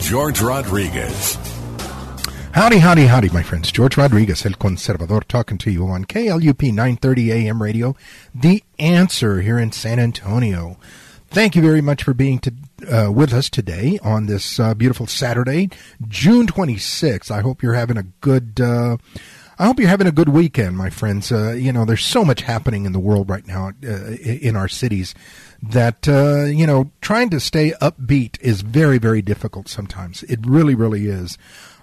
George Rodriguez. Howdy, howdy, howdy, my friends. George Rodriguez, El Conservador, talking to you on KLUP 930 AM radio, The Answer here in San Antonio. Thank you very much for being to, uh, with us today on this uh, beautiful Saturday, June 26th. I hope you're having a good. Uh, I hope you're having a good weekend, my friends. Uh, you know, there's so much happening in the world right now uh, in our cities that uh, you know trying to stay upbeat is very, very difficult sometimes. It really, really is.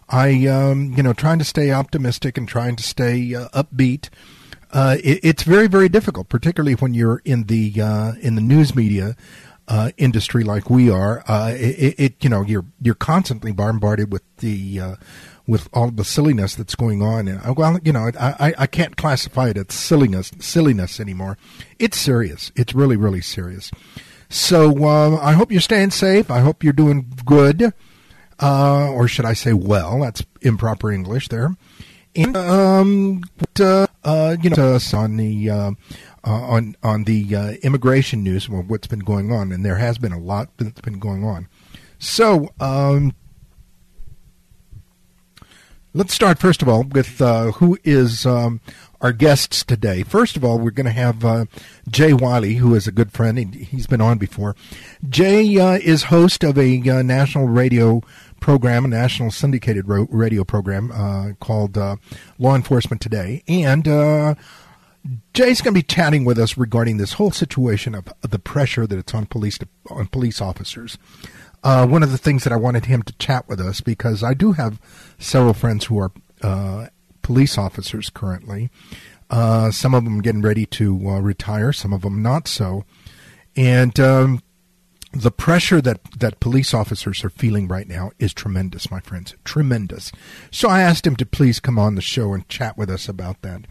I, um, you know, trying to stay optimistic and trying to stay upbeat. Uh, it, it's very very difficult, particularly when you're in the uh, in the news media uh, industry like we are. Uh, it, it, you know you're you're constantly bombarded with the uh, with all the silliness that's going on. Uh, well, you know, I, I can't classify it as silliness silliness anymore. It's serious. It's really really serious. So I hope you're staying safe. I hope you're doing good, or should I say, well? That's improper English there. And um, uh, uh, you know, on the uh, uh, on on the uh, immigration news, well, what's been going on, and there has been a lot that's been going on. So, um, let's start first of all with uh, who is um, our guests today. First of all, we're going to have uh, Jay Wiley, who is a good friend. He, has been on before. Jay uh, is host of a uh, national radio program, a national syndicated ro- radio program uh, called uh, Law Enforcement Today. And Jay's going to be chatting with us regarding this whole situation of, the pressure that it's on police on police officers. Uh, one of the things that I wanted him to chat with us because I do have several friends who are uh, police officers currently. Uh, some of them getting ready to retire, some of them not so. And um, the pressure that, that police officers are feeling right now is tremendous, my friends. Tremendous. So I asked him to please come on the show and chat with us about that.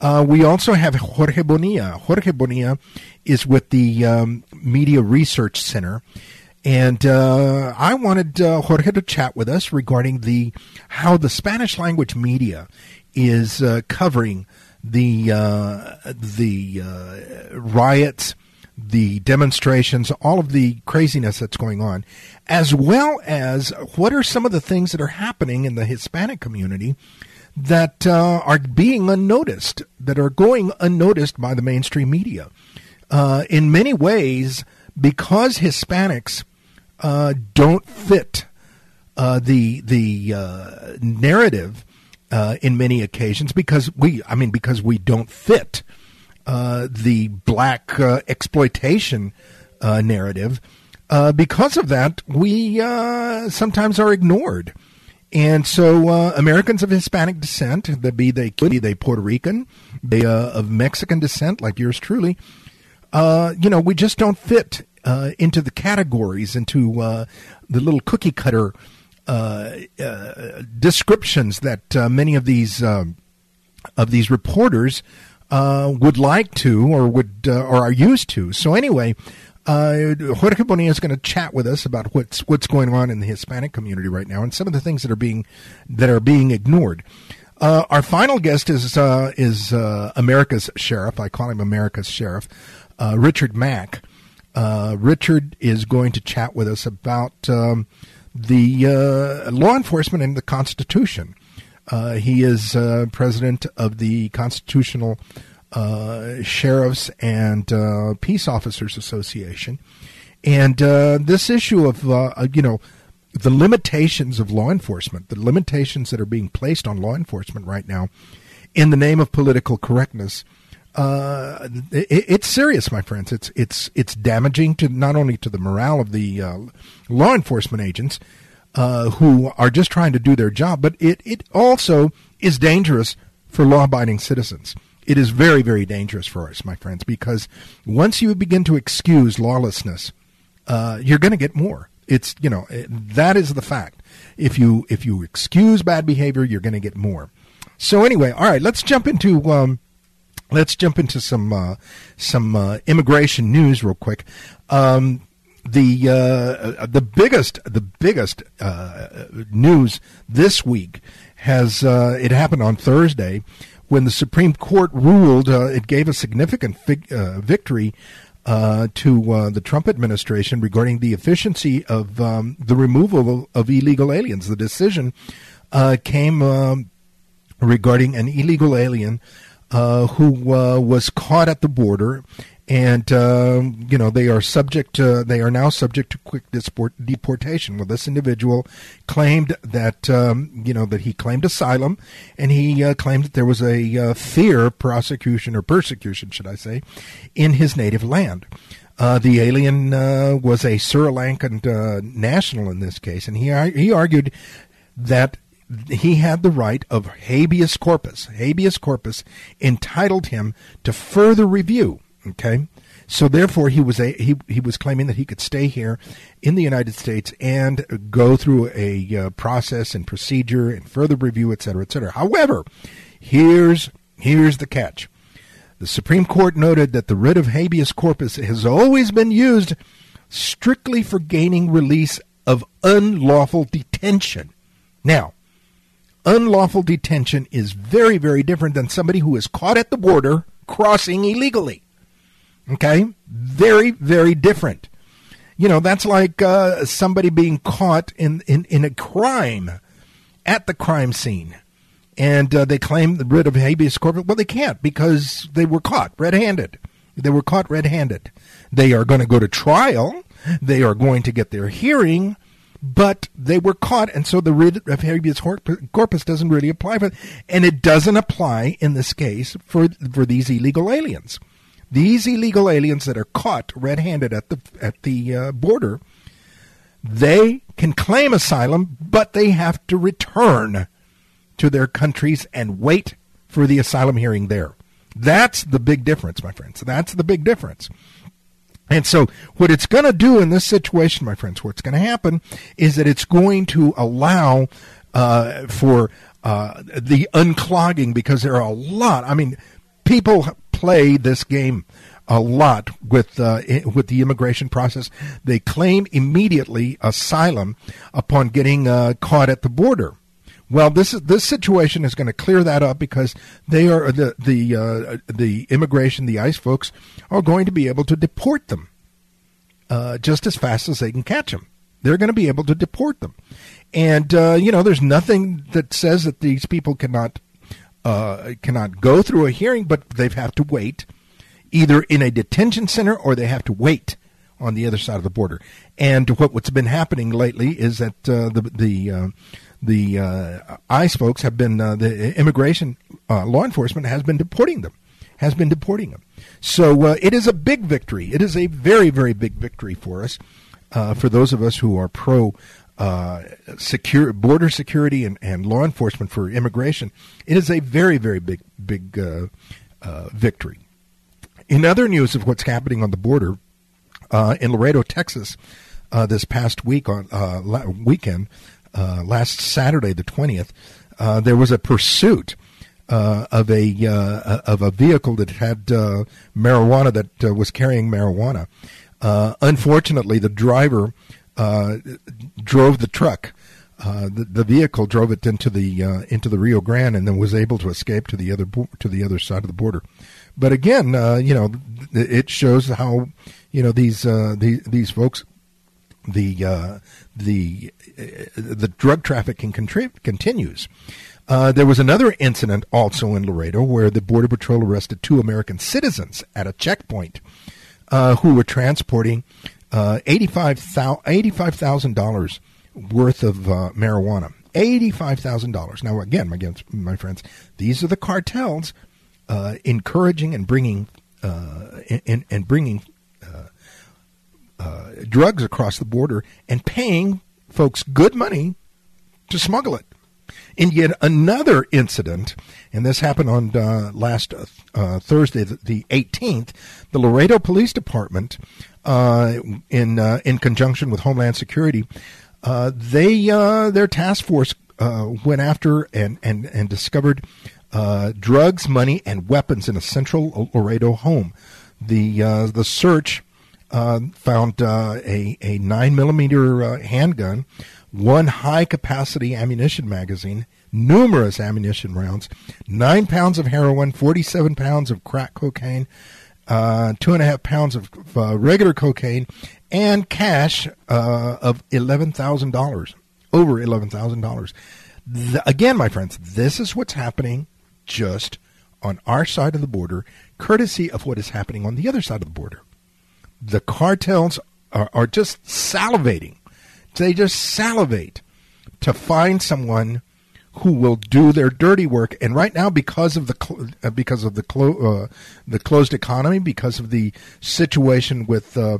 Uh, we also have Jorge Bonilla. Jorge Bonilla is with the um, Media Research Center. And uh, I wanted uh, Jorge to chat with us regarding the how the Spanish language media is uh, covering the uh, the uh, riots the demonstrations, all of the craziness that's going on, as well as what are some of the things that are happening in the Hispanic community that uh, are being unnoticed, that are going unnoticed by the mainstream media. In many ways, because Hispanics uh, don't fit uh, the the uh, narrative uh, in many occasions, because we, I mean, because we don't fit uh, the black uh, exploitation uh, narrative. Uh, because of that, we uh, sometimes are ignored. And so Americans of Hispanic descent, that be they be they Puerto Rican, they of Mexican descent, like yours truly, you know, we just don't fit into the categories, into the little cookie cutter descriptions that many of these of these reporters uh, would like to or would uh, or are used to. So anyway, uh, Jorge Bonilla is going to chat with us about what's what's going on in the Hispanic community right now and some of the things that are being that are being ignored. Uh, our final guest is uh, is uh, America's sheriff. I call him America's sheriff, uh, Richard Mack. Uh, Richard is going to chat with us about um, the uh, law enforcement and the Constitution. Uh, he is uh, president of the Constitutional uh, Sheriffs and Peace Officers Association. And this issue of, you know, the limitations of law enforcement, the limitations that are being placed on law enforcement right now in the name of political correctness, it, it's serious, my friends. It's it's it's damaging to not only to the morale of the law enforcement agents, uh, who are just trying to do their job, but it, it also is dangerous for law abiding citizens. It is very, very dangerous for us, my friends, because once you begin to excuse lawlessness, uh, you're going to get more. It's, you know, that is the fact. if you if you excuse bad behavior, you're going to get more. So anyway, all right, let's jump into um, let's jump into some uh, some uh, immigration news real quick. Um, the uh, the biggest the biggest uh, news this week has uh, it happened on Thursday when the Supreme Court ruled uh, it gave a significant fig- uh, victory uh, to the Trump administration regarding the efficiency of um, the removal of, of, illegal aliens. The decision came um, regarding an illegal alien who was caught at the border and uh, you know they are subject to, they are now subject to quick deportation. Well, this individual claimed that um, you know that he claimed asylum, and he uh, claimed that there was a uh, fear prosecution or persecution, should I say, in his native land. Uh, the alien uh, was a Sri Lankan uh, national in this case, and he he argued that he had the right of habeas corpus. Habeas corpus entitled him to further review Okay, so therefore he was a he he was claiming that he could stay here in the United States and go through a uh, process and procedure and further review, et cetera, et cetera. However, here's here's the catch. The Supreme Court noted that the writ of habeas corpus has always been used strictly for gaining release of unlawful detention. Now, unlawful detention is very, very different than somebody who is caught at the border crossing illegally. Okay? Very, very different. You know, that's like uh, somebody being caught in, in, in a crime at the crime scene. And uh, they claim the writ of habeas corpus. Well, they can't because they were caught red handed. They were caught red handed. They are going to go to trial. They are going to get their hearing, but they were caught, and so the writ of habeas corpus doesn't really apply for, and it doesn't apply in this case for for these illegal aliens. These illegal aliens that are caught red-handed at the at the uh, border, they can claim asylum, but they have to return to their countries and wait for the asylum hearing there. That's the big difference, my friends. That's the big difference. And so, what it's going to do in this situation, my friends, what's going to happen is that it's going to allow uh, for uh, the unclogging because there are a lot. I mean, people play this game a lot with uh, with the immigration process. They claim immediately asylum upon getting uh, caught at the border. Well, this is, this situation is going to clear that up because they are the the uh, the immigration, the ICE folks are going to be able to deport them uh, just as fast as they can catch them. They're going to be able to deport them, and uh, you know, there's nothing that says that these people cannot uh, cannot go through a hearing, but they have to wait either in a detention center or they have to wait on the other side of the border. And what, what's been happening lately is that uh, the the uh, the uh, ICE folks have been the immigration law enforcement has been deporting them, has been deporting them. So it is a big victory. It is a very very big victory for us, for those of us who are pro uh, secure border security and, and law enforcement for immigration, it is a very, very big, big uh, uh, victory. In other news of what's happening on the border, uh, in Laredo, Texas, uh, this past week on uh, la- weekend, last Saturday the twentieth, there was a pursuit. of a of a vehicle that had marijuana that was carrying marijuana. unfortunately, the driver uh, drove the truck. Uh, the, the, vehicle drove it into the uh, into the Rio Grande and then was able to escape to the other to the other side of the border. But again, uh, you know, it shows how you know these uh, these, these folks the uh, the the drug trafficking continues. there was another incident also in Laredo where the Border Patrol arrested two American citizens at a checkpoint who were transporting uh, $85,000 worth of uh, marijuana. $85,000. Now, again, my, my friends, these are the cartels uh, encouraging and bringing uh, and, and bringing uh, uh, drugs across the border and paying folks good money to smuggle it. In yet another incident, and this happened on uh, last uh, Thursday, the, the, 18th, the Laredo Police Department in in conjunction with Homeland Security, they their task force went after and and and discovered uh, drugs, money, and weapons in a central Laredo home. The uh, the search uh, found a a nine millimeter handgun, one high capacity ammunition magazine, numerous ammunition rounds, nine pounds of heroin, forty seven pounds of crack cocaine. two and a half pounds of regular cocaine and cash of eleven thousand dollars, over eleven thousand dollars. Again, my friends, this is what's happening just on our side of the border, courtesy of what is happening on the other side of the border. The cartels are, are just salivating. They just salivate to find someone who will do their dirty work. And right now, because of the uh, because of the clo- uh, the closed economy, because of the situation with uh,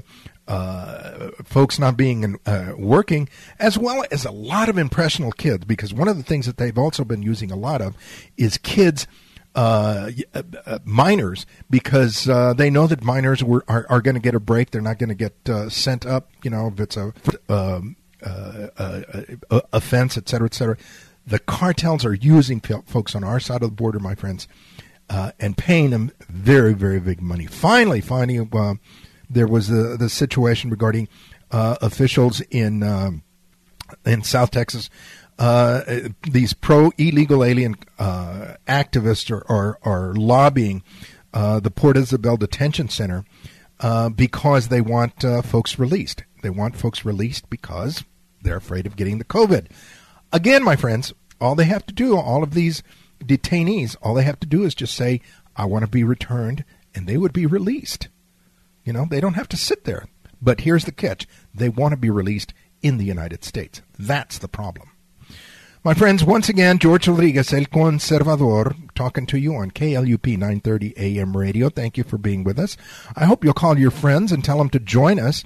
uh, folks not being uh, working, as well as a lot of impressionable kids. Because one of the things that they've also been using a lot of is kids. Uh, uh, uh minors because uh, they know that minors were, are, are going to get a break. They're not going to get sent up. You know, if it's a um, offense, et cetera, et cetera. The cartels are using folks on our side of the border, my friends, and paying them very, very big money. Finally, finding there was the the situation regarding uh, officials in um, in South Texas. Uh, these pro illegal alien uh, activists are, are, are lobbying uh, the Port Isabel Detention Center uh, because they want uh, folks released. They want folks released because they're afraid of getting the COVID. Again, my friends, all they have to do, all of these detainees, all they have to do is just say, I want to be returned, and they would be released. You know, they don't have to sit there. But here's the catch they want to be released in the United States. That's the problem. My friends, once again, George Rodriguez, El Conservador, talking to you on KLUP 930 AM radio. Thank you for being with us. I hope you'll call your friends and tell them to join us.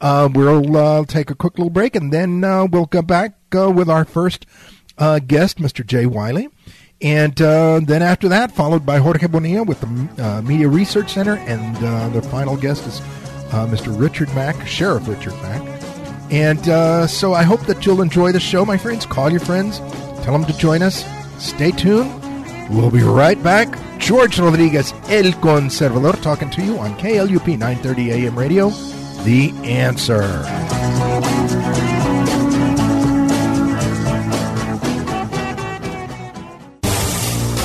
Uh, we'll uh, take a quick little break and then uh, we'll go back uh, with our first uh, guest, Mr. Jay Wiley. And uh, then after that, followed by Jorge Bonilla with the uh, Media Research Center. And uh, the final guest is uh, Mr. Richard Mack, Sheriff Richard Mack. And uh, so I hope that you'll enjoy the show, my friends. Call your friends, tell them to join us. Stay tuned. We'll be right back. George Rodriguez, El Conservador, talking to you on KLUP 930 AM radio. The answer.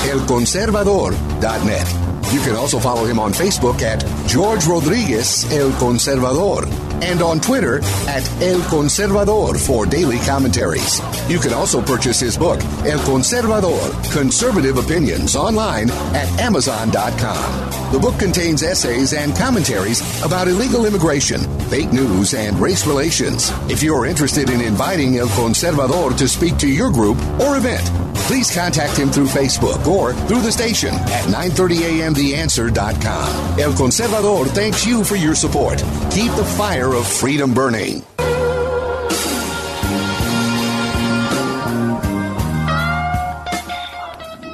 elconservador.net. You can also follow him on Facebook at George Rodriguez El Conservador and on Twitter at El Conservador for daily commentaries. You can also purchase his book, El Conservador Conservative Opinions, online at Amazon.com. The book contains essays and commentaries about illegal immigration, fake news, and race relations. If you're interested in inviting El Conservador to speak to your group or event, please contact him through Facebook or through the station at 930amtheanswer.com. El Conservador thanks you for your support. Keep the fire of freedom burning.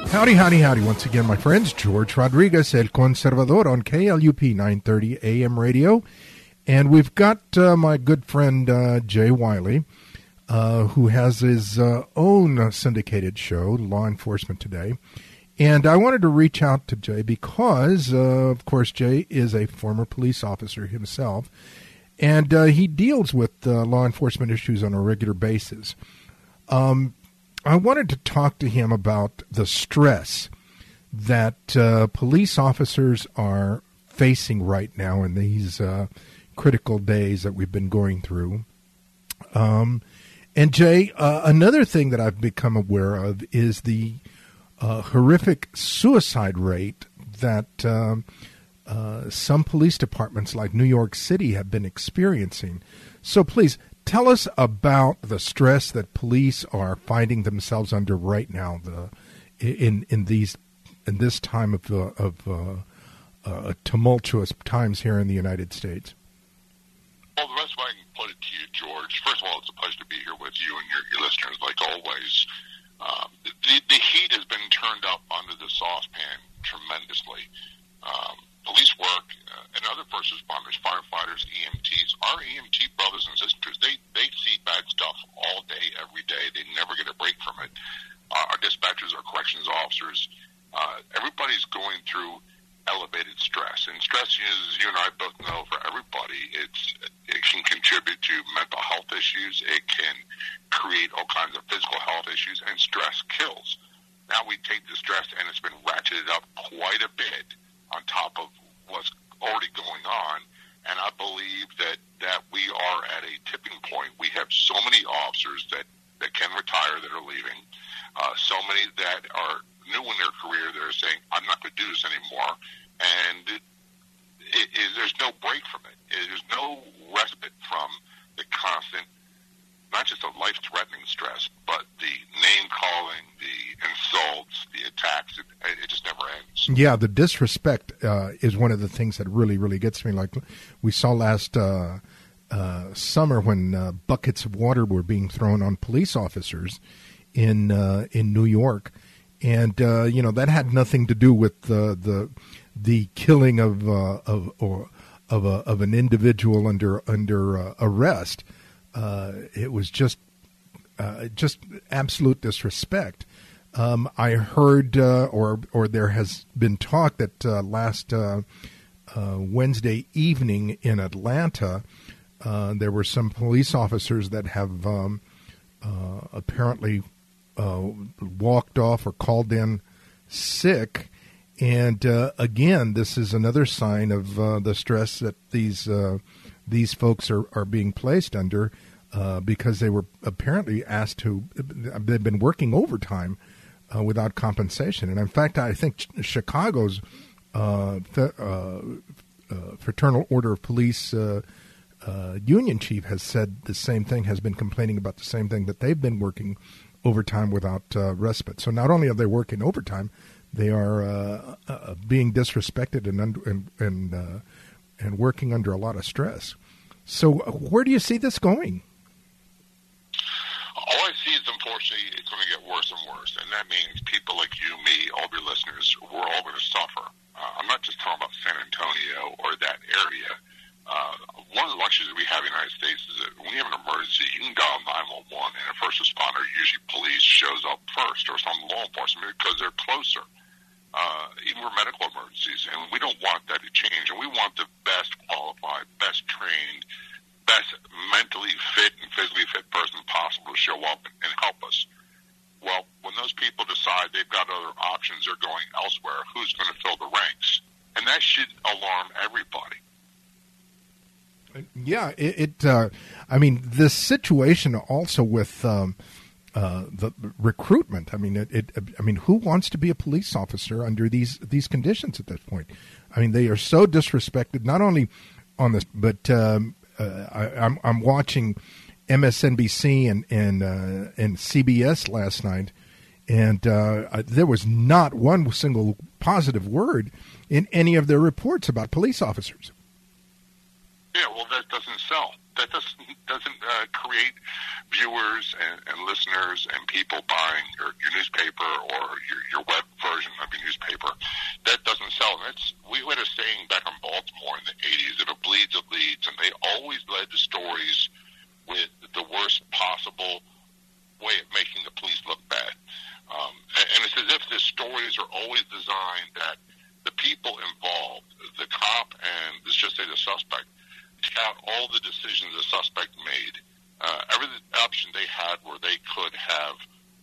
Howdy, howdy, howdy. Once again, my friends, George Rodriguez, El Conservador on KLUP 930 AM radio. And we've got uh, my good friend uh, Jay Wiley uh, who has his uh, own syndicated show, Law Enforcement Today. And I wanted to reach out to Jay because, uh, of course, Jay is a former police officer himself, and uh, he deals with uh, law enforcement issues on a regular basis. Um, I wanted to talk to him about the stress that police officers are facing right now in these critical days that we've been going through. Um, and Jay, uh, another thing that I've become aware of is the uh, horrific suicide rate that um, uh, some police departments, like New York City, have been experiencing. So please tell us about the stress that police are finding themselves under right now. The in in these in this time of uh, of uh, uh, tumultuous times here in the United States. Well, the best way I can put it to you, George, first of all, it's a pleasure to be here with you and your, your listeners, like always. Um, the, the heat has been turned up under the saucepan tremendously. Um, police work uh, and other first responders, firefighters, EMTs, our EMT brothers and sisters, they they see bad stuff all day, every day. They never get a break from it. Uh, our dispatchers, our corrections officers, uh, everybody's going through elevated stress. And stress, as you and I both know, for everybody, it's it can contribute to mental health issues. It can create all kinds of physical health issues, and stress kills. Now we take the stress, and it's been ratcheted up quite a bit on top of what's already going on. And I believe that, that we are at a tipping point. We have so many officers that, that can retire that are leaving, uh, so many that are new in their career that are saying, I'm not going to do this anymore. And it, it, it, there's no break from it. There's no respite from the constant not just a life threatening stress, but the name calling, the insults, the attacks. It, it, just never ends. Yeah, the disrespect uh, is one of the things that really, really gets me. Like we saw last uh, uh, summer when uh, buckets of water were being thrown on police officers in uh, in New York. And uh, you know that had nothing to do with the the, the killing of of or of a, of an individual under under arrest uh, it was just uh, just absolute disrespect. Um, I heard, uh, or or there has been talk that uh, last uh, uh, Wednesday evening in Atlanta, there were some police officers that have um, apparently walked off or called in sick. And again, this is another sign of the stress that these these folks are, are being placed under uh, because they were apparently asked to, they've been working overtime uh, without compensation. And in fact, I think Chicago's uh, uh, uh, Fraternal Order of Police union chief has said the same thing, has been complaining about the same thing, that they've been working overtime without uh, respite. So not only are they working overtime, they are uh, uh, being disrespected and, and, and and working under a lot of stress. So, where do you see this going? All I see is, unfortunately, it's going to get worse and worse, and that means people like you, me, all your listeners, we're all going to suffer. Uh, I'm not just talking about San Antonio or that area. Uh, one of the luxuries that we have in the United States is that when you have an emergency, you can dial 911, and a first responder, usually police, shows up first, or some law enforcement because they're closer uh, even for medical emergencies. And we don't want that to change. And we want the best qualified, best trained, best mentally fit and physically fit person possible to show up and help us. Well, when those people decide they've got other options, they're going elsewhere, who's going to fill the ranks? And that should alarm everybody. Yeah, it. it uh, I mean, this situation also with um, uh, the recruitment. I mean, it, it, I mean, who wants to be a police officer under these these conditions at this point? I mean, they are so disrespected. Not only on this, but um, uh, I, am I'm, I'm watching MSNBC and and uh, and CBS last night, and uh, there was not one single positive word in any of their reports about police officers. Yeah, well, that doesn't sell. That doesn't doesn't uh, create viewers and, and listeners and people buying your, your newspaper or your, your web version of your newspaper. That doesn't sell. That's we had a saying back in Baltimore in the '80s: "If it bleeds, it leads," and they always led the stories with the worst possible way of making the police look bad. Um, and, and it's as if the stories are always designed that the people involved, the cop and let's just say the suspect, out all the decisions the suspect made uh, every option they had where they could have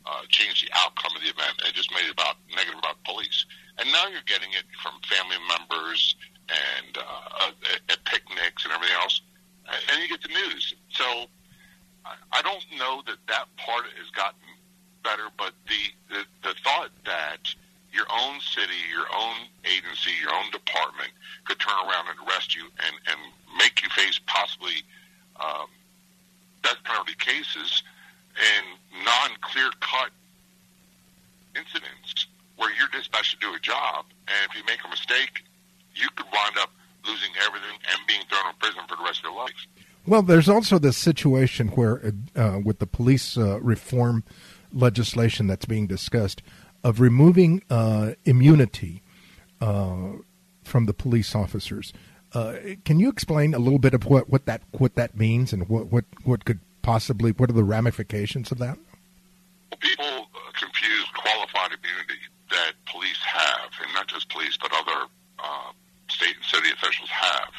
uh, changed the outcome of the event and just made it about negative about police. And now you're getting it from family members and uh, at, at picnics and everything else, and you get the news. So I don't know that that part has gotten better, but the, the the thought that your own city, your own agency, your own department could turn around and arrest you and and make you face possibly um, death penalty cases and non-clear cut incidents where you're dispatched to do a job, and if you make a mistake, you could wind up losing everything and being thrown in prison for the rest of your life. Well, there's also this situation where, uh, with the police uh, reform legislation that's being discussed, of removing uh, immunity uh, from the police officers. Uh, can you explain a little bit of what, what that what that means and what, what, what could possibly what are the ramifications of that? People confuse qualified immunity that police have, and not just police, but other uh, state and city officials have,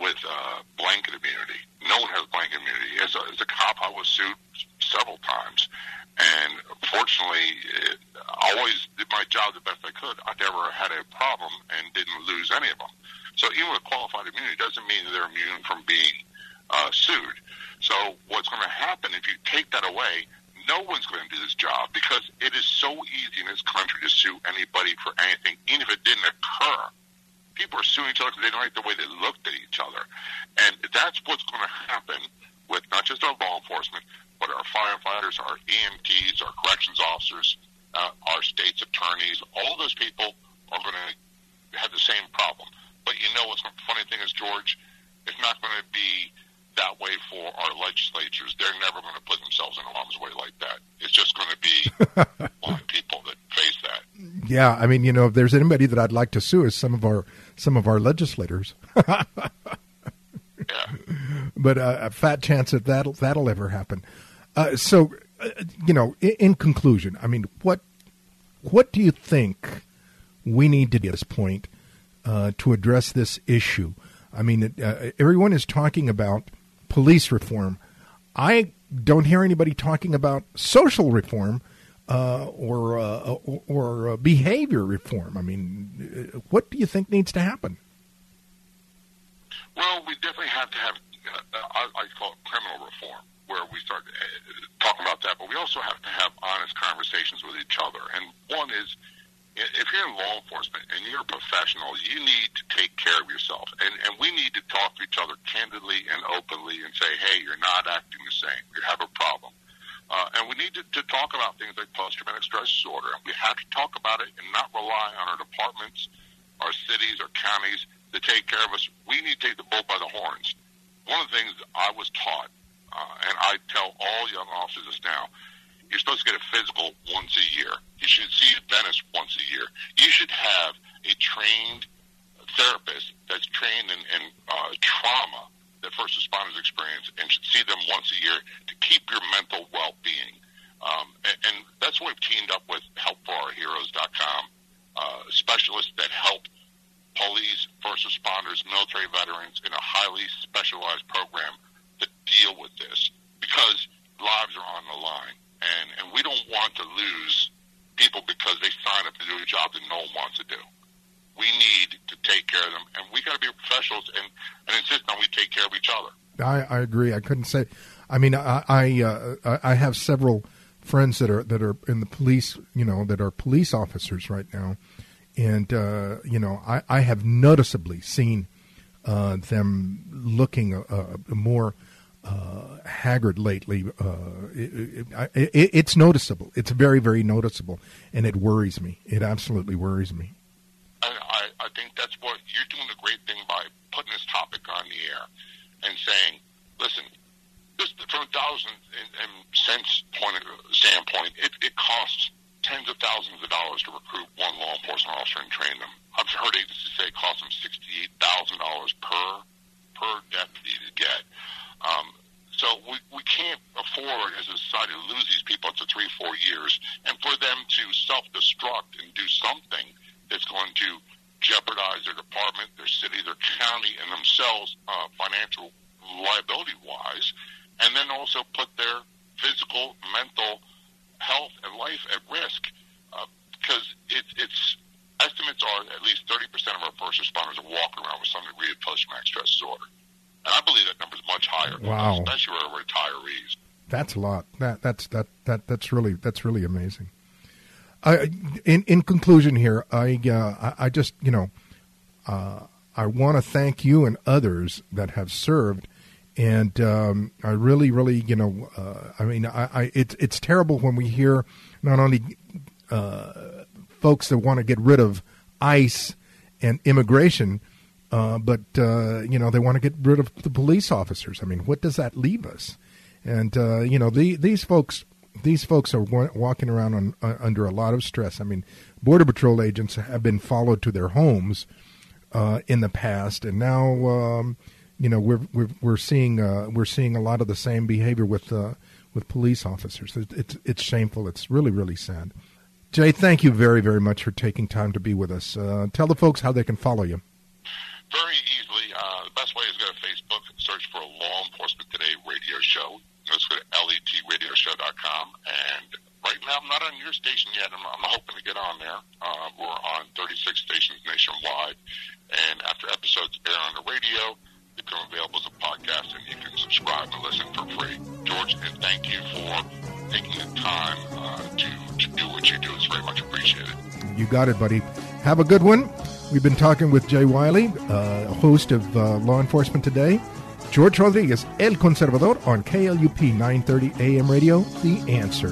with uh, blanket immunity. No one has blanket immunity. As a, as a cop, I was sued several times, and fortunately, it, I always did my job the best I could. I never had a problem and didn't lose any of them. So even with qualified immunity doesn't mean they're immune from being uh, sued. So what's going to happen if you take that away? No one's going to do this job because it is so easy in this country to sue anybody for anything, even if it didn't occur. People are suing each other because they don't like the way they looked at each other, and that's what's going to happen with not just our law enforcement, but our firefighters, our EMTs, our corrections officers, uh, our state's attorneys. All those people are going to have the same problem. But you know what's the funny thing is, George, it's not going to be that way for our legislatures. They're never going to put themselves in harm's way like that. It's just going to be blind people that face that. Yeah, I mean, you know, if there's anybody that I'd like to sue, is some of our some of our legislators. yeah. But uh, a fat chance that that'll that'll ever happen. Uh, so, uh, you know, in, in conclusion, I mean, what what do you think we need to do at this point? uh, to address this issue. I mean, uh, everyone is talking about police reform. I don't hear anybody talking about social reform uh, or or, or behavior reform. I mean, what do you think needs to happen? Well, we definitely have to have, I, I call it criminal reform, where we start talking about that. But we also have to have honest conversations with each other. And one is if you're in law enforcement and you're a professional, you need to take care of yourself. And, and we need to talk to each other candidly and openly and say, hey, you're not acting the same. You have a problem. Uh, and we need to, to talk about things like post-traumatic stress disorder. And we have to talk about it and not rely on our departments, our cities, our counties to take care of us. We need to take the bull by the horns. One of the things I was taught, uh, and I tell all young officers now, you're supposed to get a physical once a year. You should see a dentist once a year. You should have a trained therapist that's trained in, in uh, trauma that first responders experience and should see them once a year to keep your mental well-being. Um, and, and that's why we've teamed up with HelpForOurHeroes.com, uh, specialists that help police, first responders, military veterans in a highly specialized program deal with this because lives are on the line and and we don't want to lose people because they sign up to do a job that no one wants to do. We need to take care of them, and we got to be professionals and, and insist on we take care of each other. I, I agree. I couldn't say. I mean, I I, uh, I have several friends that are that are in the police, you know, that are police officers right now, and uh, you know, I, I have noticeably seen uh, them looking uh, more uh, haggard lately. Uh, it, it, it, it's noticeable. It's very, very noticeable, and it worries me. It absolutely worries me. I, I, think that's what you're doing a great thing by putting this topic on the air and saying, listen, this, from a dollars and, and cents point of, standpoint, it, it costs tens of thousands of dollars to recruit one law enforcement officer and train them. I've heard agencies say it costs them sixty-eight thousand dollars per per deputy to get. Um, so we, we can't afford as a society to lose these people after three, four years and for them to self-destruct and do something that's going to jeopardize their department, their city, their county, and themselves uh, financial liability-wise, and then also put their physical, mental health and life at risk uh, because it, it's estimates are at least 30% of our first responders are walking around with some degree of post-traumatic stress disorder. And I believe that number is much higher. Wow. Especially for retirees. That's a lot. That that's that that that's really that's really amazing. I, in in conclusion here, I uh, I, I just you know uh, I want to thank you and others that have served, and um, I really really you know uh, I mean I, I it's it's terrible when we hear not only uh, folks that want to get rid of ICE and immigration, uh, but uh, you know they want to get rid of the police officers. I mean, what does that leave us? And uh, you know the, these folks these folks are wa- walking around on, uh, under a lot of stress. I mean, border patrol agents have been followed to their homes uh, in the past, and now um, you know we're we're, we're seeing uh, we're seeing a lot of the same behavior with with police officers. It's, it's it's shameful. It's really really sad. Jay, thank you very very much for taking time to be with us. Tell the folks how they can follow you. Very easily. Uh, the best way is go to Facebook, search for Law Enforcement Today Radio Show. Let's go to letradioshow.com. And right now, I'm not on your station yet. I'm, I'm hoping to get on there. Uh, we're on 36 stations nationwide. And after episodes air on the radio, become available as a podcast, and you can subscribe and listen for free. George, and thank you for taking the time uh, to, to do what you do. It's very much appreciated. You got it, buddy. Have a good one. We've been talking with Jay Wiley, uh, host of uh, Law Enforcement Today. George Rodriguez, El Conservador, on KLUP 930 AM radio, The Answer.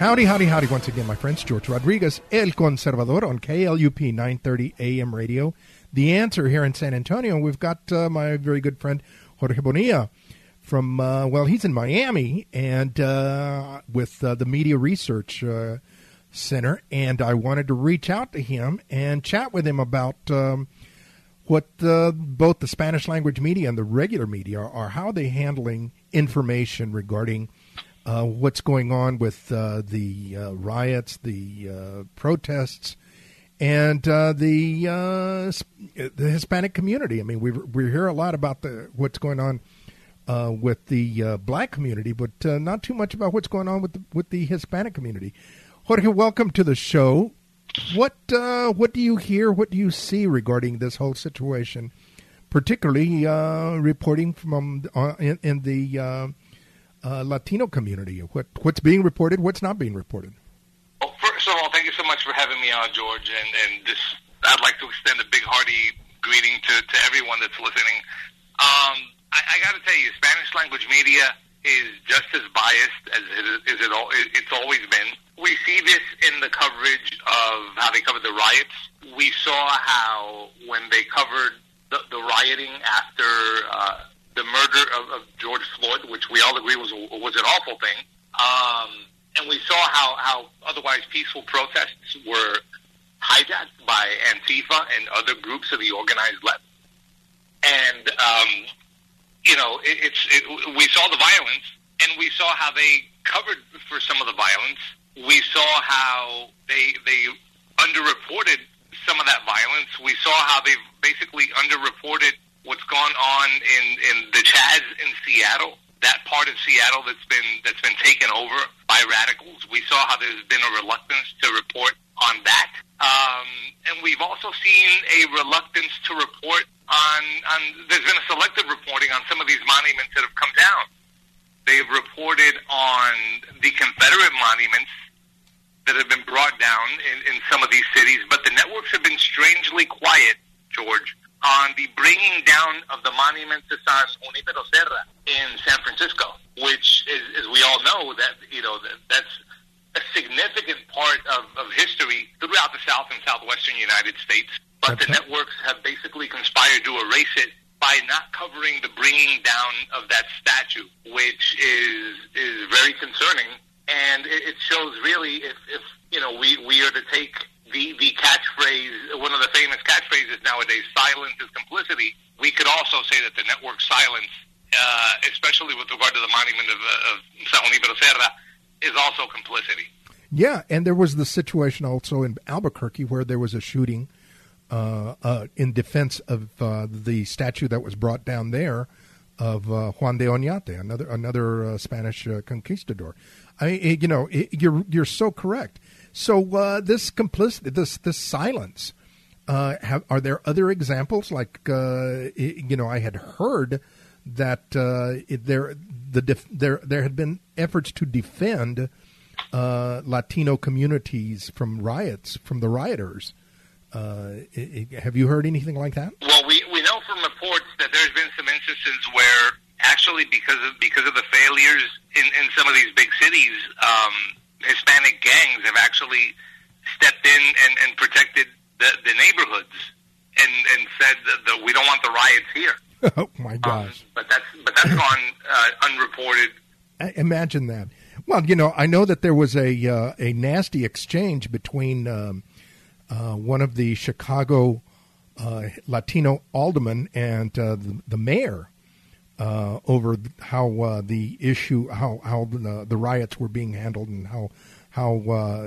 Howdy, howdy, howdy once again, my friends. George Rodriguez, El Conservador on KLUP 930 AM radio. The answer here in San Antonio. We've got uh, my very good friend Jorge Bonilla from, uh, well, he's in Miami and uh, with uh, the Media Research uh, Center. And I wanted to reach out to him and chat with him about um, what uh, both the Spanish language media and the regular media are, how they handling information regarding what's going on with the riots, the protests, and uh, the uh, the Hispanic community. I mean, we we hear a lot about the what's going on uh, with the uh, black community, but not too much about what's going on with the, with the Hispanic community. Jorge, welcome to the show. What what do you hear? What do you see regarding this whole situation? Particularly reporting from in, in the uh, Latino community? What what's being reported? What's not being reported? First of all, thank you so much for having me on, George. And and this, I'd like to extend a big hearty greeting to to everyone that's listening. Um, I, I got to tell you, Spanish language media is just as biased as it is, it, it's always been. We see this in the coverage of how they covered the riots. We saw how when they covered the, the rioting after uh, the murder of, of George Floyd, which we all agree was was an awful thing. Um, and we saw how, how otherwise peaceful protests were hijacked by Antifa and other groups of the organized left. And um, you know, it, it's it, we saw the violence, and we saw how they covered for some of the violence. We saw how they they underreported some of that violence. We saw how they basically underreported what's gone on in in the Chaz in Seattle, that part of Seattle that's been that's been taken over by radicals. We saw how there's been a reluctance to report on that, um, and we've also seen a reluctance to report on on. There's been a selective reporting on some of these monuments that have come down. They've reported on the Confederate monuments that have been brought down in, in some of these cities, but the networks have been strangely quiet, George, on the bringing down of the monument to San Junipero Serra in San Francisco, which is, as we all know, that you know that, that's a significant part of, of history throughout the South and Southwestern United States. But the networks have basically conspired to erase it by not covering the bringing down of that statue, which is is very concerning. And it, it shows really if, if you know we we are to take the, the catchphrase, one of the famous catchphrases nowadays, silence is complicity. We could also say that the network silence, uh, especially with regard to the monument of, uh, of San Juanito Serra, is also complicity. Yeah, and there was the situation also in Albuquerque where there was a shooting uh, uh, in defense of uh, the statue that was brought down there of Juan de Oñate, another another Spanish conquistador. I you know, it, you're you're so correct. So uh, this complicity, this this silence. Uh, have, are there other examples? Like uh, you know, I had heard that uh, it, there the def, there there had been efforts to defend uh, Latino communities from riots from the rioters. It, have you heard anything like that? Well, we, we know from reports that there's been some instances where actually because of because of the failures in, in some of these big cities, um, Hispanic gangs have actually stepped in and, and protected the, the neighborhoods and, and said that, that we don't want the riots here. oh my gosh! Um, but that's but that's gone uh, unreported. Imagine that. Well, you know, I know that there was a uh, a nasty exchange between um, uh, one of the Chicago uh, Latino aldermen and uh, the, the, mayor uh, over how the issue, how how the, the, riots were being handled, and how how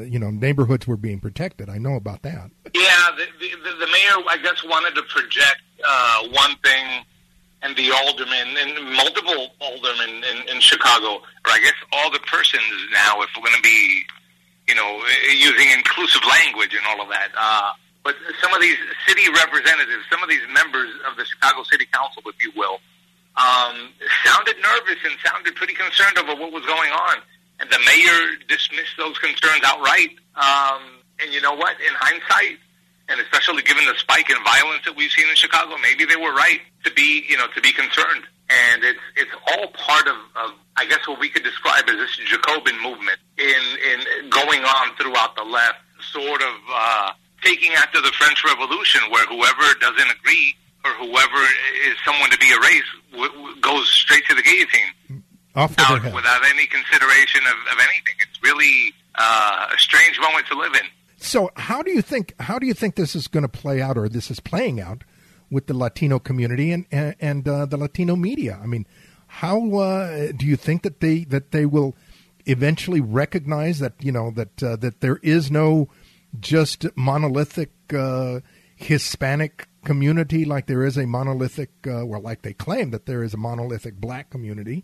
you know neighborhoods were being protected. I know about that. Yeah, the, the, the mayor, I guess, wanted to project one thing and the aldermen and multiple aldermen in, in Chicago, or I guess all the persons now, if we're going to be, you know, using inclusive language and all of that. Uh, but some of these city representatives, some of these members of the Chicago City Council, if you will, um, sounded nervous and sounded pretty concerned over what was going on. And the mayor dismissed those concerns outright. Um, and you know what? In hindsight, and especially given the spike in violence that we've seen in Chicago, maybe they were right to be, you know, to be concerned. And it's it's all part of, of I guess what we could describe as this Jacobin movement in in going on throughout the left, sort of uh, taking after the French Revolution, where whoever doesn't agree or whoever is someone to be erased w- w- goes straight to the guillotine. Off without, without any consideration of, of anything. It's really uh, a strange moment to live in. So how do you think how do you think this is going to play out, or this is playing out with the Latino community and and, and uh, the Latino media? I mean, how uh, do you think that they that they will eventually recognize that you know that uh, that there is no just monolithic uh, Hispanic community like there is a monolithic, uh, well, like they claim that there is a monolithic black community.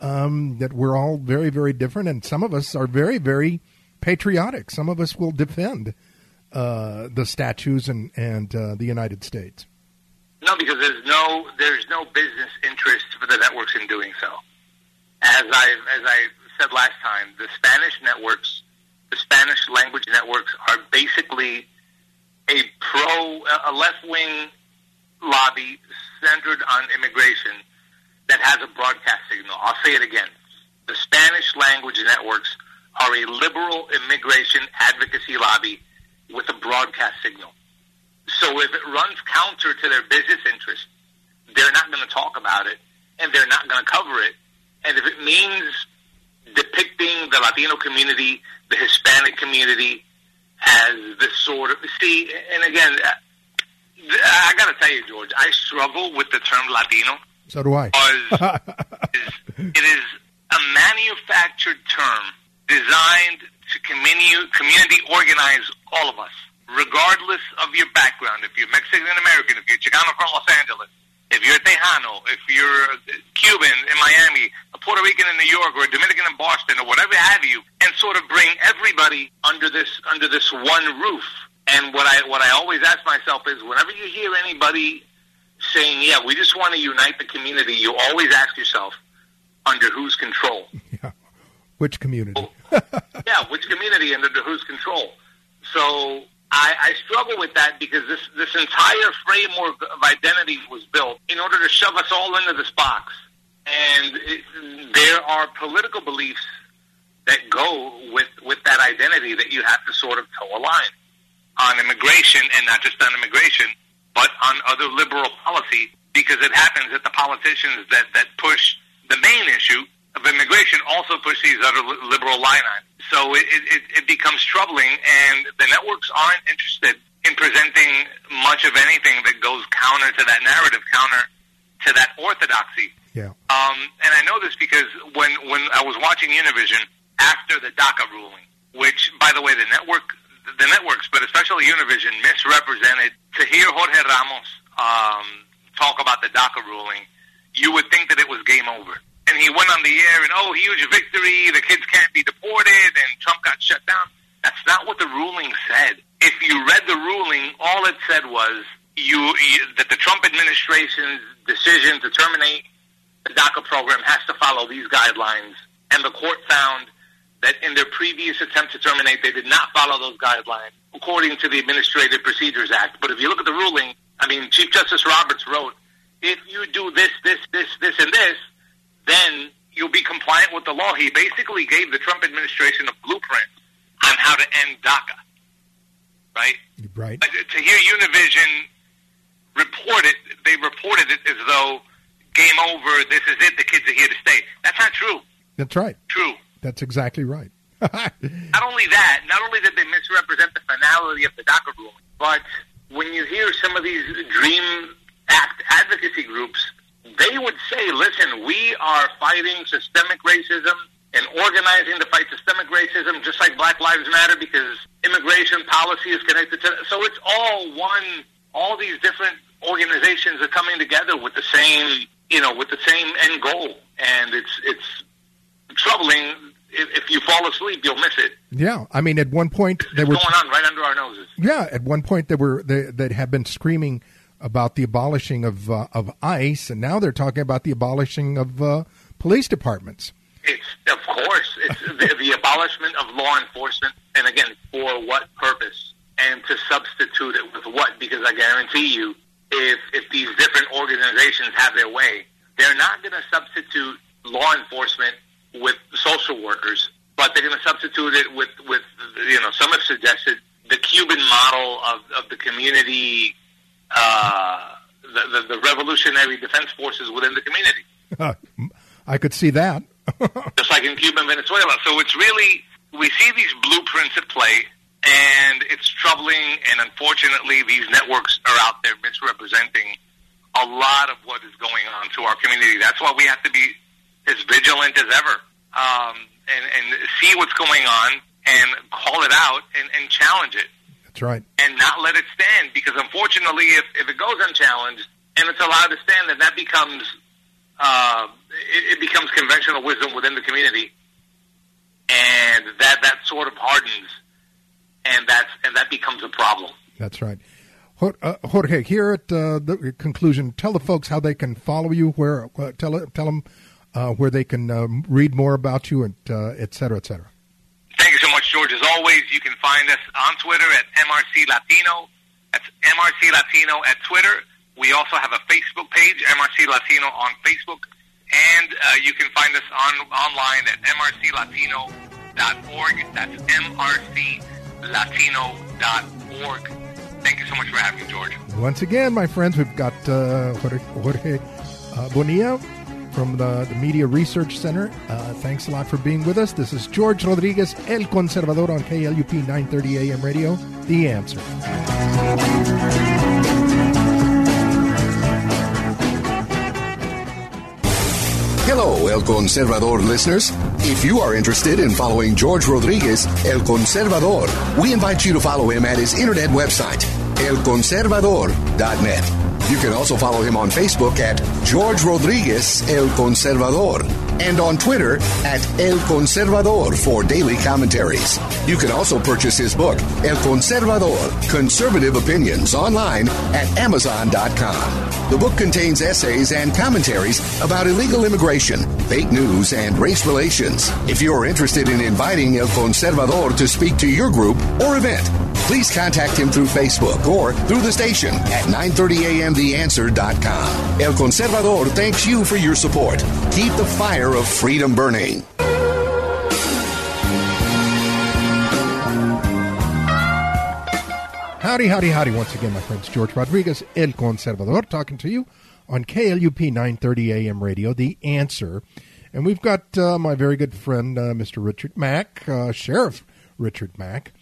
Um, that we're all very, very different, and some of us are very, very patriotic. Some of us will defend uh, the statues and and uh, the United States. No, because there's no there's no business interest for the networks in doing so. As I as I said last time, the Spanish networks, the Spanish language networks, are basically a pro a left wing lobby centered on immigration that has a broadcast signal. I'll say it again. The Spanish language networks are a liberal immigration advocacy lobby with a broadcast signal. So if it runs counter to their business interests, they're not going to talk about it and they're not going to cover it. And if it means depicting the Latino community, the Hispanic community as the sort of see, and again, uh, I got to tell you, George, I struggle with the term Latino. So do I. Because it is a manufactured term designed to community, community organize all of us, regardless of your background. If you're Mexican American, if you're Chicano from Los Angeles, if you're Tejano, if you're Cuban in Miami, a Puerto Rican in New York, or a Dominican in Boston, or whatever have you, and sort of bring everybody under this under this one roof. And what I what I always ask myself is, whenever you hear anybody saying, "Yeah, we just want to unite the community," you always ask yourself, under whose control? Yeah. Which community? yeah, which community and under whose control? So I, I struggle with that because this this entire framework of identity was built in order to shove us all into this box, and it, there are political beliefs that go with with that identity that you have to sort of toe a line on immigration, and not just on immigration, but on other liberal policy, because it happens that the politicians that that push the main issue of immigration also these other liberal line items. So it, it, it becomes troubling, and the networks aren't interested in presenting much of anything that goes counter to that narrative, counter to that orthodoxy. Yeah. Um, and I know this because when when I was watching Univision after the DACA ruling, which, by the way, the network, the networks, but especially Univision, misrepresented. To hear Jorge Ramos um, talk about the DACA ruling, you would think that it was game over and he went on the air and oh, huge victory, the kids can't be deported, and Trump got shut down. That's not what the ruling said. If you read the ruling, all it said was you, you that the Trump administration's decision to terminate the DACA program has to follow these guidelines, and the court found that in their previous attempt to terminate, they did not follow those guidelines according to the Administrative Procedures Act. But if you look at the ruling, I mean, Chief Justice Roberts wrote, if you do this, this, this, this, and this, then you'll be compliant with the law. He basically gave the Trump administration a blueprint on how to end DACA. Right? Right. To hear Univision report it, they reported it as though game over, this is it, the kids are here to stay. That's not true. That's right. True. That's exactly right. Not only that, not only did they misrepresent the finality of the DACA ruling, but when you hear some of these Dream Act advocacy groups, they would say, listen, we are fighting systemic racism and organizing to fight systemic racism just like Black Lives Matter because immigration policy is connected to So it's all one, all these different organizations are coming together with the same, you know, with the same end goal. And it's, it's troubling. If, if you fall asleep, you'll miss it. yeah. I mean, at one point they It's were. going on right under our noses. Yeah, at one point they were they, they had been screaming about the abolishing of uh, of ICE, and now they're talking about the abolishing of uh, police departments. It's of course it's the, the abolishment of law enforcement, and again, for what purpose? And to substitute it with what? Because I guarantee you, if if these different organizations have their way, they're not going to substitute law enforcement with social workers, but they're going to substitute it with with you know some have suggested the Cuban model of of the community. Uh, the, the, the revolutionary defense forces within the community. I could see that. just like in Cuba and Venezuela. So it's really, we see these blueprints at play, and it's troubling, and unfortunately, these networks are out there misrepresenting a lot of what is going on to our community. That's why we have to be as vigilant as ever um, and, and see what's going on and call it out and, and challenge it That's right. and not let it stand because unfortunately if, if it goes unchallenged and it's allowed to stand then that becomes uh, it, it becomes conventional wisdom within the community and that that sort of hardens and that's and that becomes a problem That's right. Uh, Jorge, here at uh, the conclusion, tell the folks how they can follow you. Where uh, tell tell them uh, where they can um, read more about you, and uh, et cetera, et cetera. Thank you so much george. As always you can find us on twitter at mrc latino. That's mrc latino at twitter. We also have a facebook page mrc latino on facebook. And uh, you can find us on online at mrclatino.org that's mrclatino.org thank you so much for having me george. Once again, my friends, we've got uh, Jorge, Jorge uh, Bonilla from the, the Media Research Center. Uh, thanks a lot for being with us. This is George Rodriguez, El Conservador on KLUP 930 AM radio. The answer. Hello, El Conservador listeners. If you are interested in following George Rodriguez, El Conservador, we invite you to follow him at his internet website, elconservador.net. You can also follow him on Facebook at George Rodriguez El Conservador and on Twitter at El Conservador for daily commentaries. You can also purchase his book, El Conservador Conservative Opinions, online at Amazon.com. The book contains essays and commentaries about illegal immigration, fake news, and race relations. If you are interested in inviting El Conservador to speak to your group or event, please contact him through Facebook or through the station at 930amtheanswer.com. El Conservador thanks you for your support. Keep the fire of freedom burning. Howdy, howdy, howdy. Once again, my friends, George Rodriguez, El Conservador, talking to you on KLUP 930 AM radio, The Answer. And we've got uh, my very good friend, uh, Mr. Richard Mack, uh, Sheriff Richard Mack.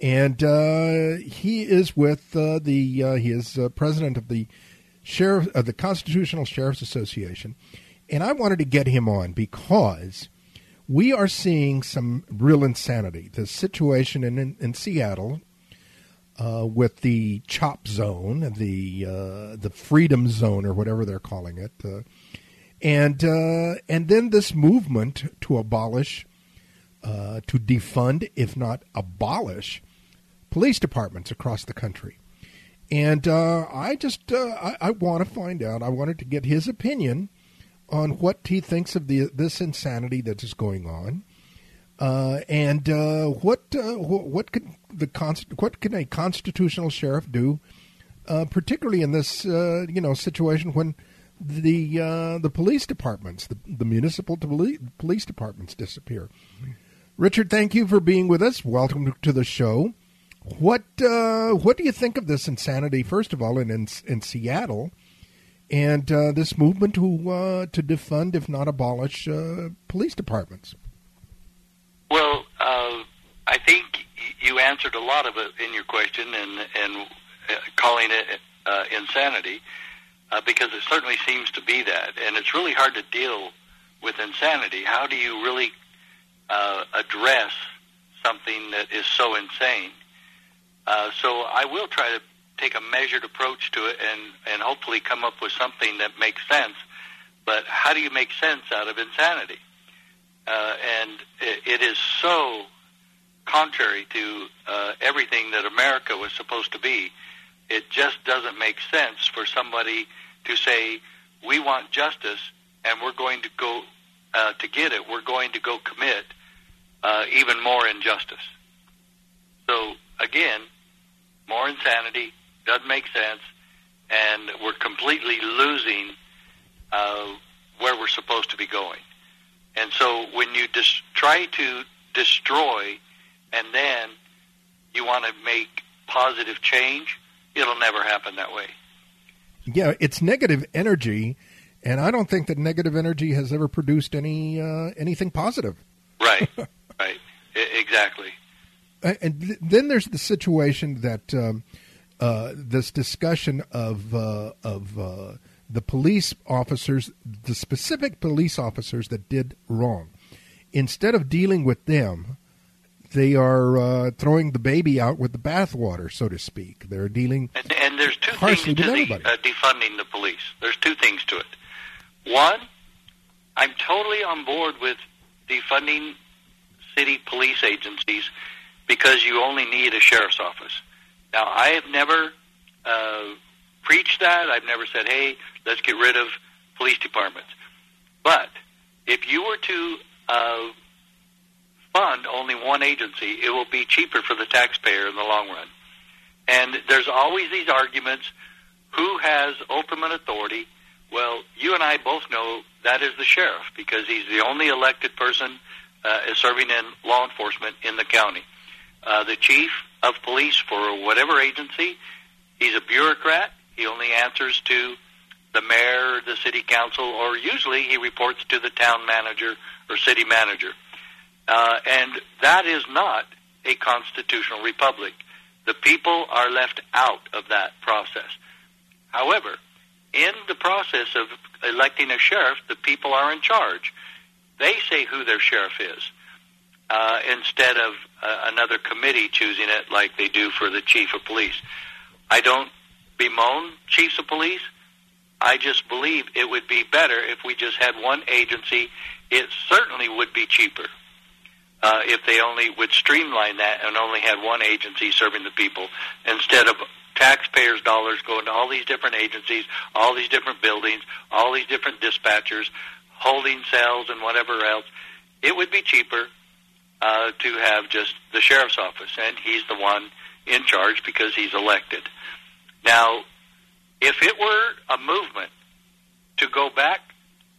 And uh, he is with uh, the, uh, he is uh, president of the Sheriff, uh, the Constitutional Sheriff's Association. And I wanted to get him on because we are seeing some real insanity. The situation in, in, in Seattle, uh, with the chop zone, the uh, the freedom zone, or whatever they're calling it, and and then this movement to abolish, to defund, if not abolish, police departments across the country. And uh, I just I, I want to find out. I wanted to get his opinion on what he thinks of the this insanity that is going on. Uh, and uh, what uh, what could the const- what can a constitutional sheriff do, uh, particularly in this uh, you know situation when the uh, the police departments, the, the municipal poli- police departments disappear? Richard, thank you for being with us. Welcome to the show. What uh, what do you think of this insanity? First of all, in in, in Seattle, and uh, this movement to uh, to defund, if not abolish, uh, police departments. Well, uh, I think you answered a lot of it in your question, and and uh, calling it insanity, because it certainly seems to be that, and it's really hard to deal with insanity. How do you really address something that is so insane? Uh, so I will try to take a measured approach to it and, and hopefully come up with something that makes sense. But how do you make sense out of insanity? Uh, and it, it is so contrary to uh, everything that America was supposed to be. It just doesn't make sense for somebody to say, we want justice and we're going to go uh, to get it. We're going to go commit uh, even more injustice. So again, more insanity, doesn't make sense, and we're completely losing uh, where we're supposed to be going. And so when you dis- try to destroy and then you want to make positive change, it'll never happen that way. Yeah, it's negative energy, and I don't think that negative energy has ever produced any uh, anything positive. Right, right, I- exactly and th- then there's the situation that um, uh, this discussion of uh, of uh, the police officers, the specific police officers that did wrong. Instead of dealing with them, they are uh, throwing the baby out with the bathwater, so to speak. They're dealing and, and there's two things to the, uh, defunding the police. There's two things to it. One, I'm totally on board with defunding city police agencies because you only need a sheriff's office. Now, I have never uh, preached that. I've never said, hey, let's get rid of police departments. But if you were to uh, fund only one agency, it will be cheaper for the taxpayer in the long run. And there's always these arguments who has ultimate authority? Well, you and I both know that is the sheriff because he's the only elected person uh, serving in law enforcement in the county uh, the chief of police for whatever agency. He's a bureaucrat. He only answers to the mayor, the city council, or usually he reports to the town manager or city manager. Uh, and that is not a constitutional republic. The people are left out of that process. However, in the process of electing a sheriff, the people are in charge. They say who their sheriff is uh, instead of uh, another committee choosing it like they do for the chief of police. I don't bemoan chiefs of police. I just believe it would be better if we just had one agency. It certainly would be cheaper uh, if they only would streamline that and only had one agency serving the people instead of taxpayers' dollars going to all these different agencies, all these different buildings, all these different dispatchers, holding cells and whatever else. It would be cheaper uh, to have just the sheriff's office, and he's the one in charge because he's elected. Now, if it were a movement to go back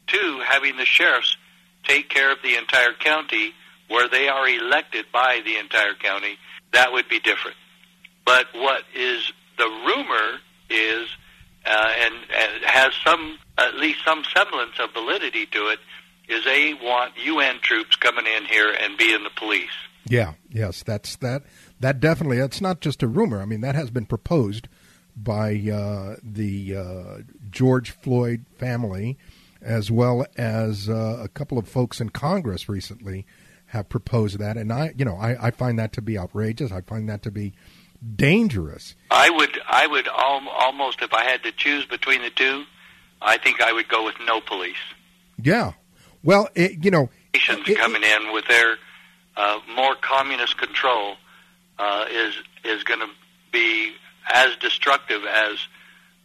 to having the sheriffs take care of the entire county where they are elected by the entire county, that would be different. But what is the rumor is, uh, and, and has some at least some semblance of validity to it, is they want UN troops coming in here and being the police. Yeah, yes, that's that. That definitely. That's not just a rumor. I mean, that has been proposed by uh, the uh, George Floyd family, as well as uh, a couple of folks in Congress recently have proposed that, and I, you know, I, I find that to be outrageous. I find that to be dangerous. I would, I would al- almost, if I had to choose between the two, I think I would go with no police. Yeah, well, it, you know, nations coming in with their uh, more communist control uh, is is going to be as destructive as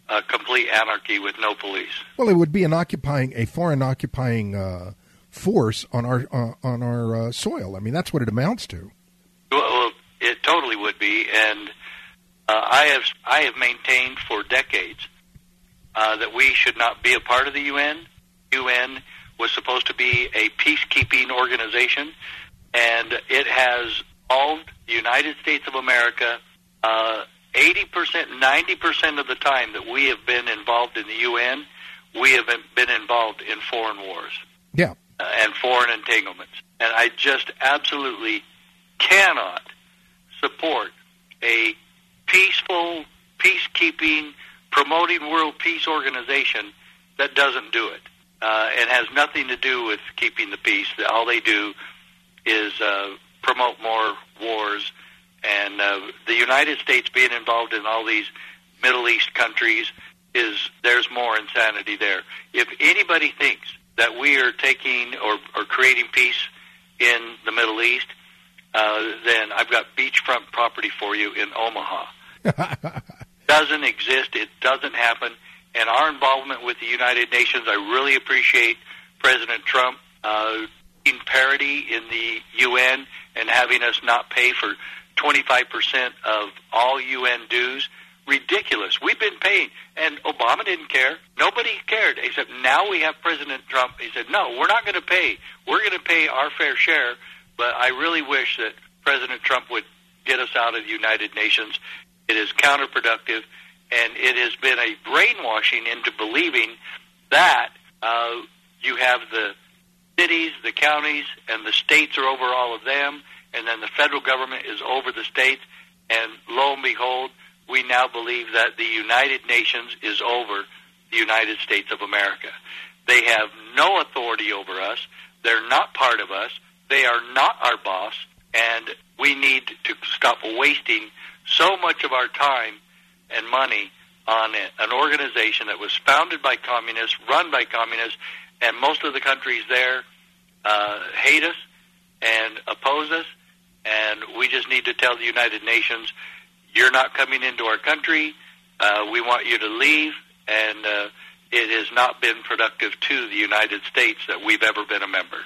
a complete anarchy with no police. Well, it would be an occupying a foreign occupying uh, force on our uh, on our uh, soil. I mean, that's what it amounts to. Well, it totally would be, and uh, I have I have maintained for decades that we should not be a part of the UN. UN was supposed to be a peacekeeping organization, and it has involved the United States of America. Uh, 80%, 90% of the time that we have been involved in the UN, we have been involved in foreign wars. Yeah. Uh, and foreign entanglements. And I just absolutely cannot support a peaceful, peacekeeping, promoting world peace organization that doesn't do it. Uh, and has nothing to do with keeping the peace. All they do is uh, promote more wars. And uh, the United States being involved in all these Middle East countries is there's more insanity there. If anybody thinks that we are taking or, or creating peace in the Middle East, uh, then I've got beachfront property for you in Omaha. doesn't exist. It doesn't happen. And our involvement with the United Nations, I really appreciate President Trump uh, in parity in the UN and having us not pay for 25% of all UN dues ridiculous. We've been paying, and Obama didn't care. Nobody cared, except now we have President Trump. He said, no, we're not going to pay. We're going to pay our fair share, but I really wish that President Trump would get us out of the United Nations. It is counterproductive, and it has been a brainwashing into believing that uh, you have the cities, the counties, and the states are over all of them, and then the federal government is over the states, and lo and behold, we now believe that the United Nations is over the United States of America. They have no authority over us. They're not part of us. They are not our boss. And we need to stop wasting so much of our time and money on an organization that was founded by communists, run by communists, and most of the countries there uh, hate us and oppose us. And we just need to tell the United Nations you're not coming into our country. Uh, we want you to leave, and uh, it has not been productive to the United States that we've ever been a member.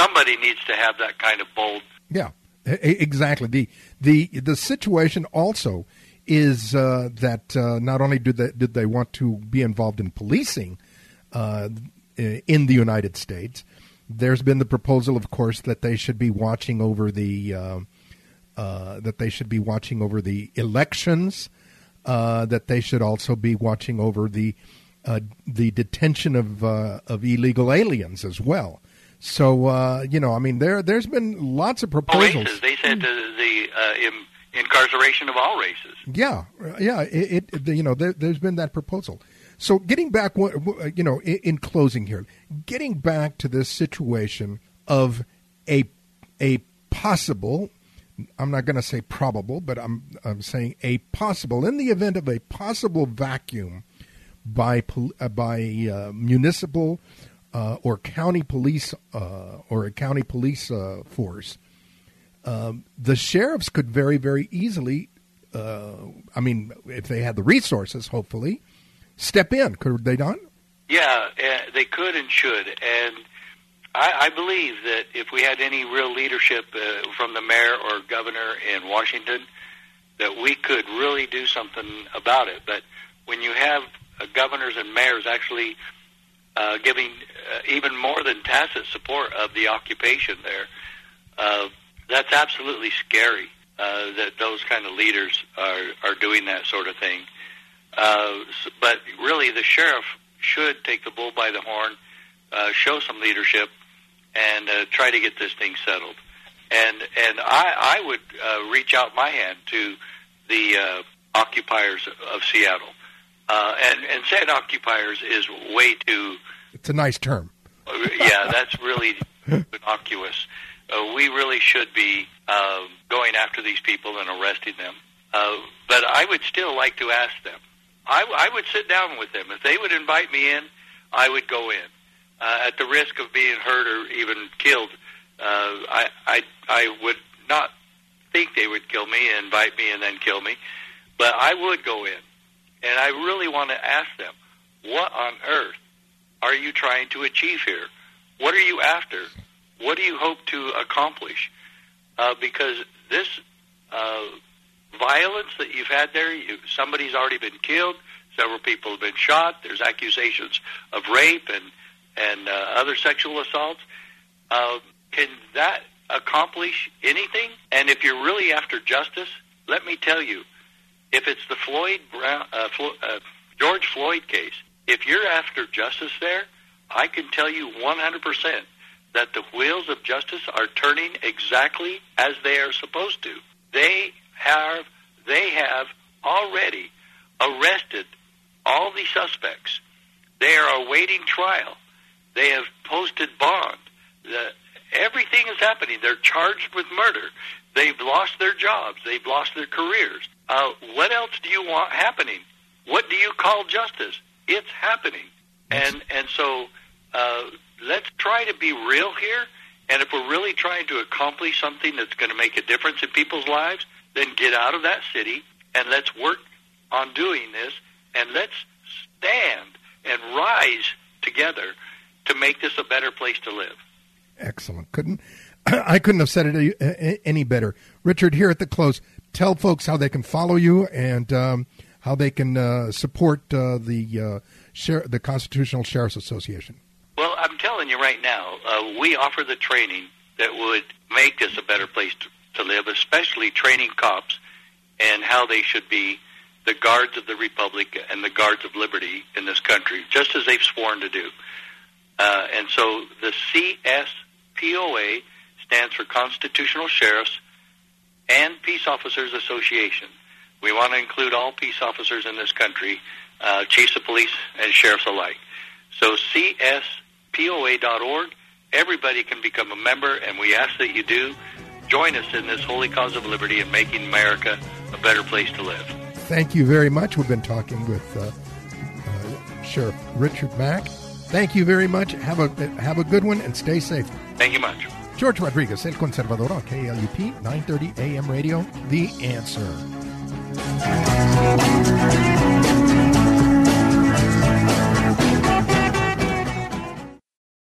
Somebody needs to have that kind of bold. Yeah, exactly. the the The situation also is uh, that uh, not only did they did they want to be involved in policing uh, in the United States, there's been the proposal, of course, that they should be watching over the uh, uh, that they should be watching over the elections, uh, that they should also be watching over the uh, the detention of uh, of illegal aliens as well. So uh, you know, I mean, there there's been lots of proposals. They said to the Im- incarceration of all races. Yeah, yeah. It, it you know there, has been that proposal. So getting back, you know, in, in closing here, getting back to this situation of a a possible I'm not going to say probable, but I'm, I'm saying a possible, in the event of a possible vacuum by, uh, by uh, municipal uh, or county police uh, or a county police uh, force, um, the sheriffs could very, very easily, uh, I mean, if they had the resources, hopefully, step in. Could they not? Yeah, they could and should. And I, I believe that if we had any real leadership uh, from the mayor or governor in Washington, that we could really do something about it. But when you have uh, governors and mayors actually uh, giving uh, even more than tacit support of the occupation there, uh, that's absolutely scary. Uh, that those kind of leaders are are doing that sort of thing. Uh, but really, the sheriff should take the bull by the horn, uh, show some leadership, and uh, try to get this thing settled. And and I, I would uh, reach out my hand to the uh, occupiers of Seattle. Uh, and and saying occupiers is way too. It's a nice term. yeah, that's really innocuous. Uh, we really should be uh, going after these people and arresting them. Uh, but I would still like to ask them. I, I would sit down with them if they would invite me in. I would go in uh, at the risk of being hurt or even killed. Uh, I, I, I would not think they would kill me, invite me, and then kill me, but I would go in, and I really want to ask them, what on earth are you trying to achieve here? What are you after? What do you hope to accomplish? Uh, because this uh, violence that you've had there, you, somebody's already been killed, several people have been shot, there's accusations of rape and and uh, other sexual assaults. Uh, can that accomplish anything, and if you're really after justice, let me tell you, if it's the Floyd Brown, uh, Flo, uh, George Floyd case, if you're after justice there, I can tell you 100% that the wheels of justice are turning exactly as they are supposed to. They have they have already arrested all the suspects. They are awaiting trial. They have posted bond. The, everything is happening. They're charged with murder. They've lost their jobs. They've lost their careers. Uh, what else do you want happening? What do you call justice? It's happening. And and so uh, let's try to be real here. And if we're really trying to accomplish something that's going to make a difference in people's lives, then get out of that city and let's work on doing this and let's stand and rise together to make this a better place to live. Excellent. Couldn't I couldn't have said it any better. Richard, here at the close, tell folks how they can follow you and um, how they can uh, support uh, the uh, share, the Constitutional Sheriff's Association. Well, I'm telling you right now, uh, we offer the training that would make this a better place to, to live, especially training cops and how they should be the guards of the Republic and the guards of liberty in this country, just as they've sworn to do. Uh, and so the CSPOA stands for Constitutional Sheriffs and Peace Officers Association. We want to include all peace officers in this country, uh, chiefs of police and sheriffs alike. So cspoa.org, everybody can become a member, and we ask that you do. Join us in this holy cause of liberty and making America a better place to live. Thank you very much. We've been talking with uh, uh, Sheriff Richard Mack. Thank you very much. Have a have a good one and stay safe. Thank you much. George Rodriguez, El Conservador on KLUP 930 AM radio. The answer.